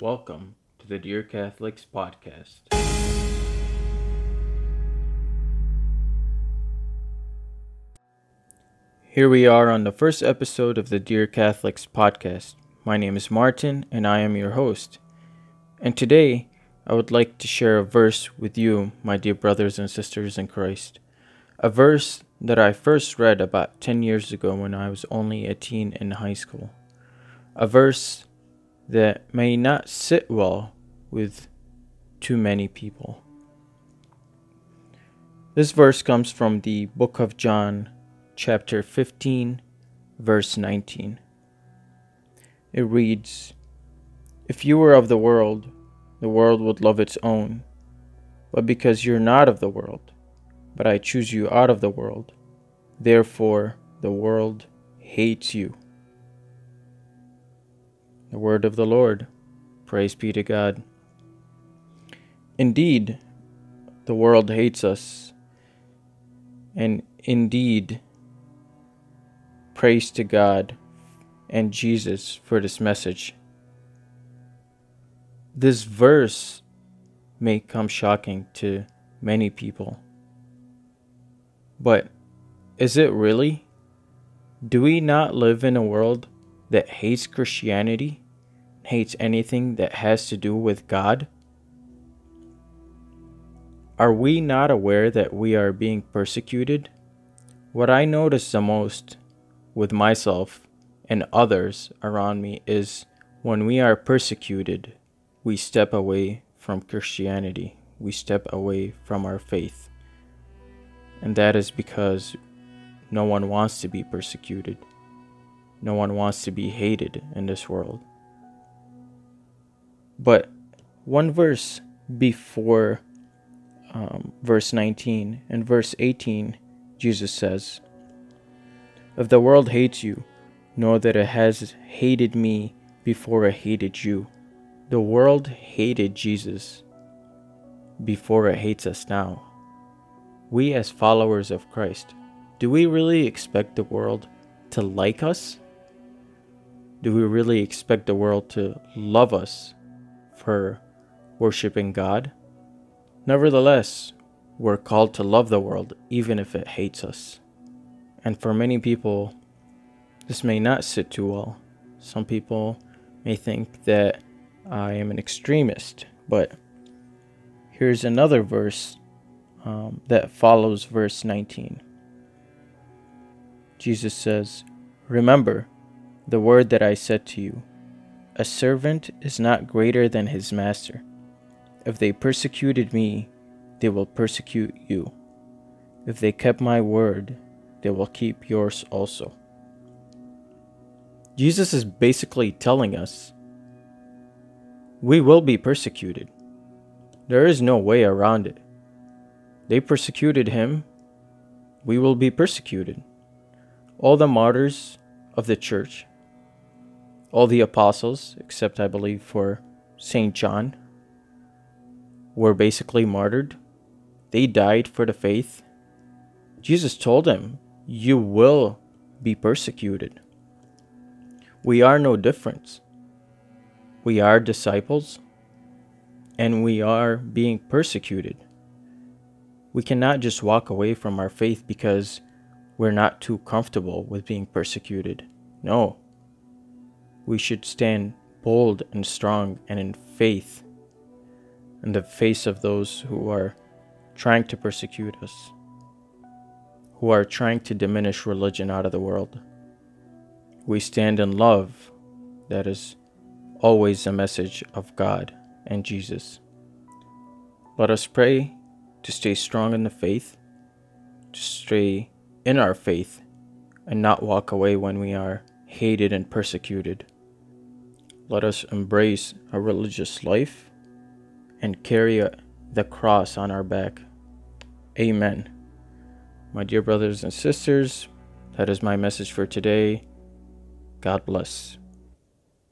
Welcome to the Dear Catholics podcast. Here we are on the first episode of the Dear Catholics podcast. My name is Martin and I am your host. And today I would like to share a verse with you, my dear brothers and sisters in Christ. A verse that I first read about 10 years ago when I was only a teen in high school. A verse that may not sit well with too many people. This verse comes from the book of John, chapter 15, verse 19. It reads If you were of the world, the world would love its own. But because you're not of the world, but I choose you out of the world, therefore the world hates you. The word of the Lord. Praise be to God. Indeed, the world hates us. And indeed, praise to God and Jesus for this message. This verse may come shocking to many people. But is it really? Do we not live in a world that hates Christianity, hates anything that has to do with God? Are we not aware that we are being persecuted? What I notice the most with myself and others around me is when we are persecuted, we step away from Christianity, we step away from our faith. And that is because no one wants to be persecuted. No one wants to be hated in this world. But one verse before um, verse 19 and verse 18, Jesus says, If the world hates you, know that it has hated me before it hated you. The world hated Jesus before it hates us now. We, as followers of Christ, do we really expect the world to like us? Do we really expect the world to love us for worshiping God? Nevertheless, we're called to love the world even if it hates us. And for many people, this may not sit too well. Some people may think that I am an extremist, but here's another verse um, that follows verse 19. Jesus says, Remember, the word that I said to you A servant is not greater than his master. If they persecuted me, they will persecute you. If they kept my word, they will keep yours also. Jesus is basically telling us we will be persecuted. There is no way around it. They persecuted him, we will be persecuted. All the martyrs of the church all the apostles, except I believe for St. John, were basically martyred. They died for the faith. Jesus told them, You will be persecuted. We are no different. We are disciples and we are being persecuted. We cannot just walk away from our faith because we're not too comfortable with being persecuted. No we should stand bold and strong and in faith in the face of those who are trying to persecute us, who are trying to diminish religion out of the world. We stand in love, that is always a message of God and Jesus. Let us pray to stay strong in the faith, to stay in our faith, and not walk away when we are hated and persecuted. Let us embrace a religious life and carry the cross on our back. Amen. My dear brothers and sisters, that is my message for today. God bless.